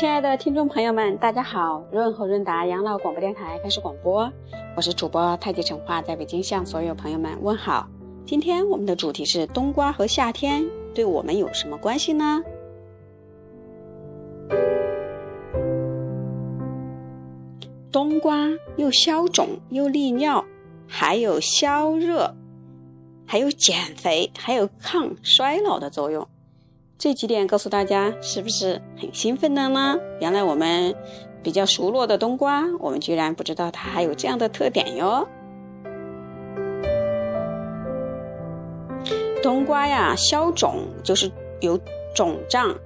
亲爱的听众朋友们，大家好！润和润达养老广播电台开始广播，我是主播太极陈化，在北京向所有朋友们问好。今天我们的主题是冬瓜和夏天对我们有什么关系呢？冬瓜又消肿又利尿，还有消热，还有减肥，还有抗衰老的作用。这几点告诉大家，是不是很兴奋的呢？原来我们比较熟络的冬瓜，我们居然不知道它还有这样的特点哟。冬瓜呀，消肿就是有肿胀，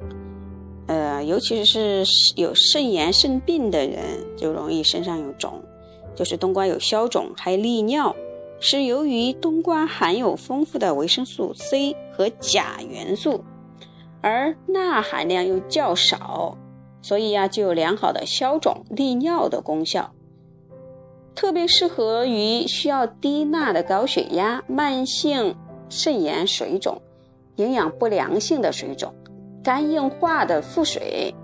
呃，尤其是有肾炎、肾病的人，就容易身上有肿。就是冬瓜有消肿，还利尿，是由于冬瓜含有丰富的维生素 C 和钾元素。而钠含量又较少，所以呀，具有良好的消肿利尿的功效，特别适合于需要低钠的高血压、慢性肾炎水肿、营养不良性的水肿、肝硬化的腹水、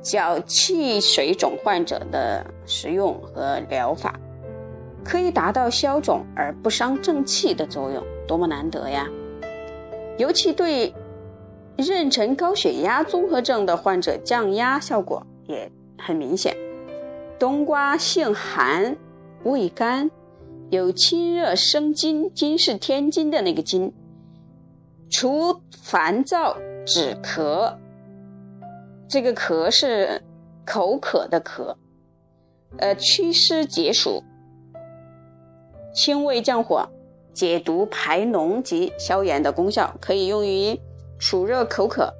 脚气水肿患者的食用和疗法，可以达到消肿而不伤正气的作用，多么难得呀！尤其对。妊娠高血压综合症的患者降压效果也很明显。冬瓜性寒，味甘，有清热生津，津是天津的那个津，除烦躁止咳。这个咳是口渴的咳，呃，祛湿解暑，清胃降火，解毒排脓及消炎的功效，可以用于。暑热口渴、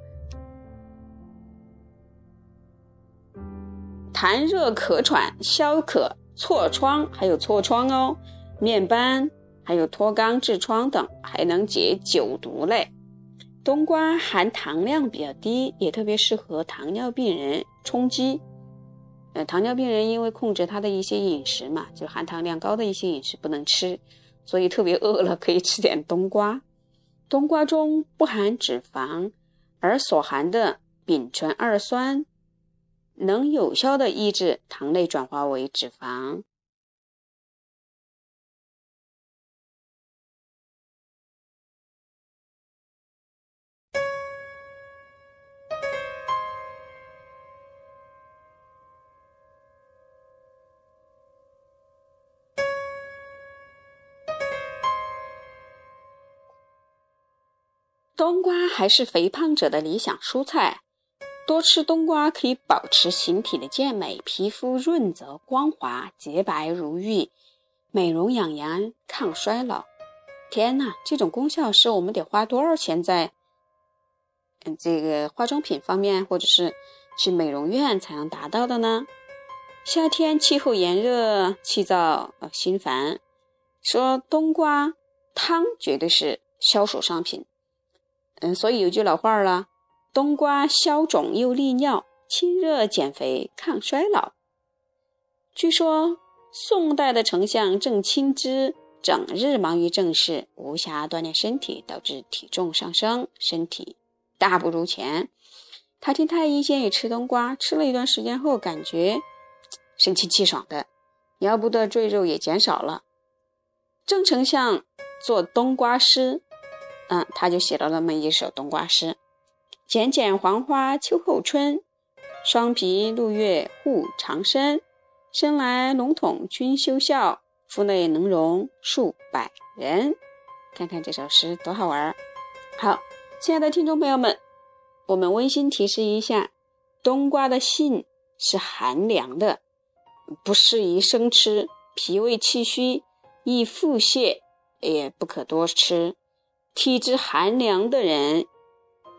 痰热咳喘、消渴、痤疮，还有痤疮哦，面斑，还有脱肛痔疮等，还能解酒毒类。冬瓜含糖量比较低，也特别适合糖尿病人充饥。呃，糖尿病人因为控制他的一些饮食嘛，就含糖量高的一些饮食不能吃，所以特别饿了可以吃点冬瓜。冬瓜中不含脂肪，而所含的丙醇二酸能有效的抑制糖类转化为脂肪。冬瓜还是肥胖者的理想蔬菜，多吃冬瓜可以保持形体的健美，皮肤润泽光滑、洁白如玉，美容养颜、抗衰老。天呐，这种功效是我们得花多少钱在嗯这个化妆品方面，或者是去美容院才能达到的呢？夏天气候炎热，气燥呃心烦，说冬瓜汤绝对是消暑商品。嗯，所以有句老话儿了，冬瓜消肿又利尿，清热减肥抗衰老。据说宋代的丞相郑钦之整日忙于政事，无暇锻炼身体，导致体重上升，身体大不如前。他听太医建议吃冬瓜，吃了一段时间后，感觉神清气爽的，腰部的赘肉也减少了。郑丞相做冬瓜诗。嗯，他就写了那么一首冬瓜诗：“剪剪黄花秋后春，双皮露月护长身。生来笼统君休笑，腹内能容数百人。”看看这首诗多好玩儿！好，亲爱的听众朋友们，我们温馨提示一下：冬瓜的性是寒凉的，不适宜生吃，脾胃气虚，易腹泻，也不可多吃。体质寒凉的人，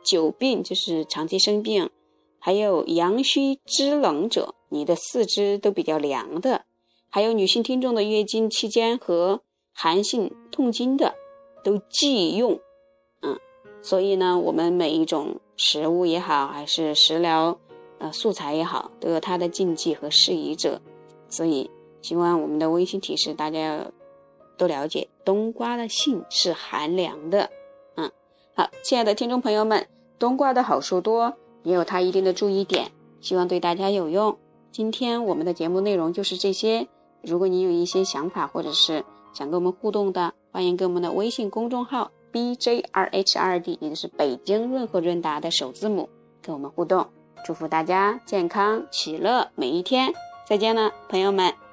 久病就是长期生病，还有阳虚肢冷者，你的四肢都比较凉的，还有女性听众的月经期间和寒性痛经的，都忌用。嗯，所以呢，我们每一种食物也好，还是食疗呃素材也好，都有它的禁忌和适宜者。所以，希望我们的温馨提示大家要。都了解，冬瓜的性是寒凉的。嗯，好，亲爱的听众朋友们，冬瓜的好处多，也有它一定的注意点。希望对大家有用。今天我们的节目内容就是这些。如果你有一些想法或者是想跟我们互动的，欢迎跟我们的微信公众号 B J R H R D，也就是北京润和润达的首字母，跟我们互动。祝福大家健康喜乐每一天！再见了，朋友们。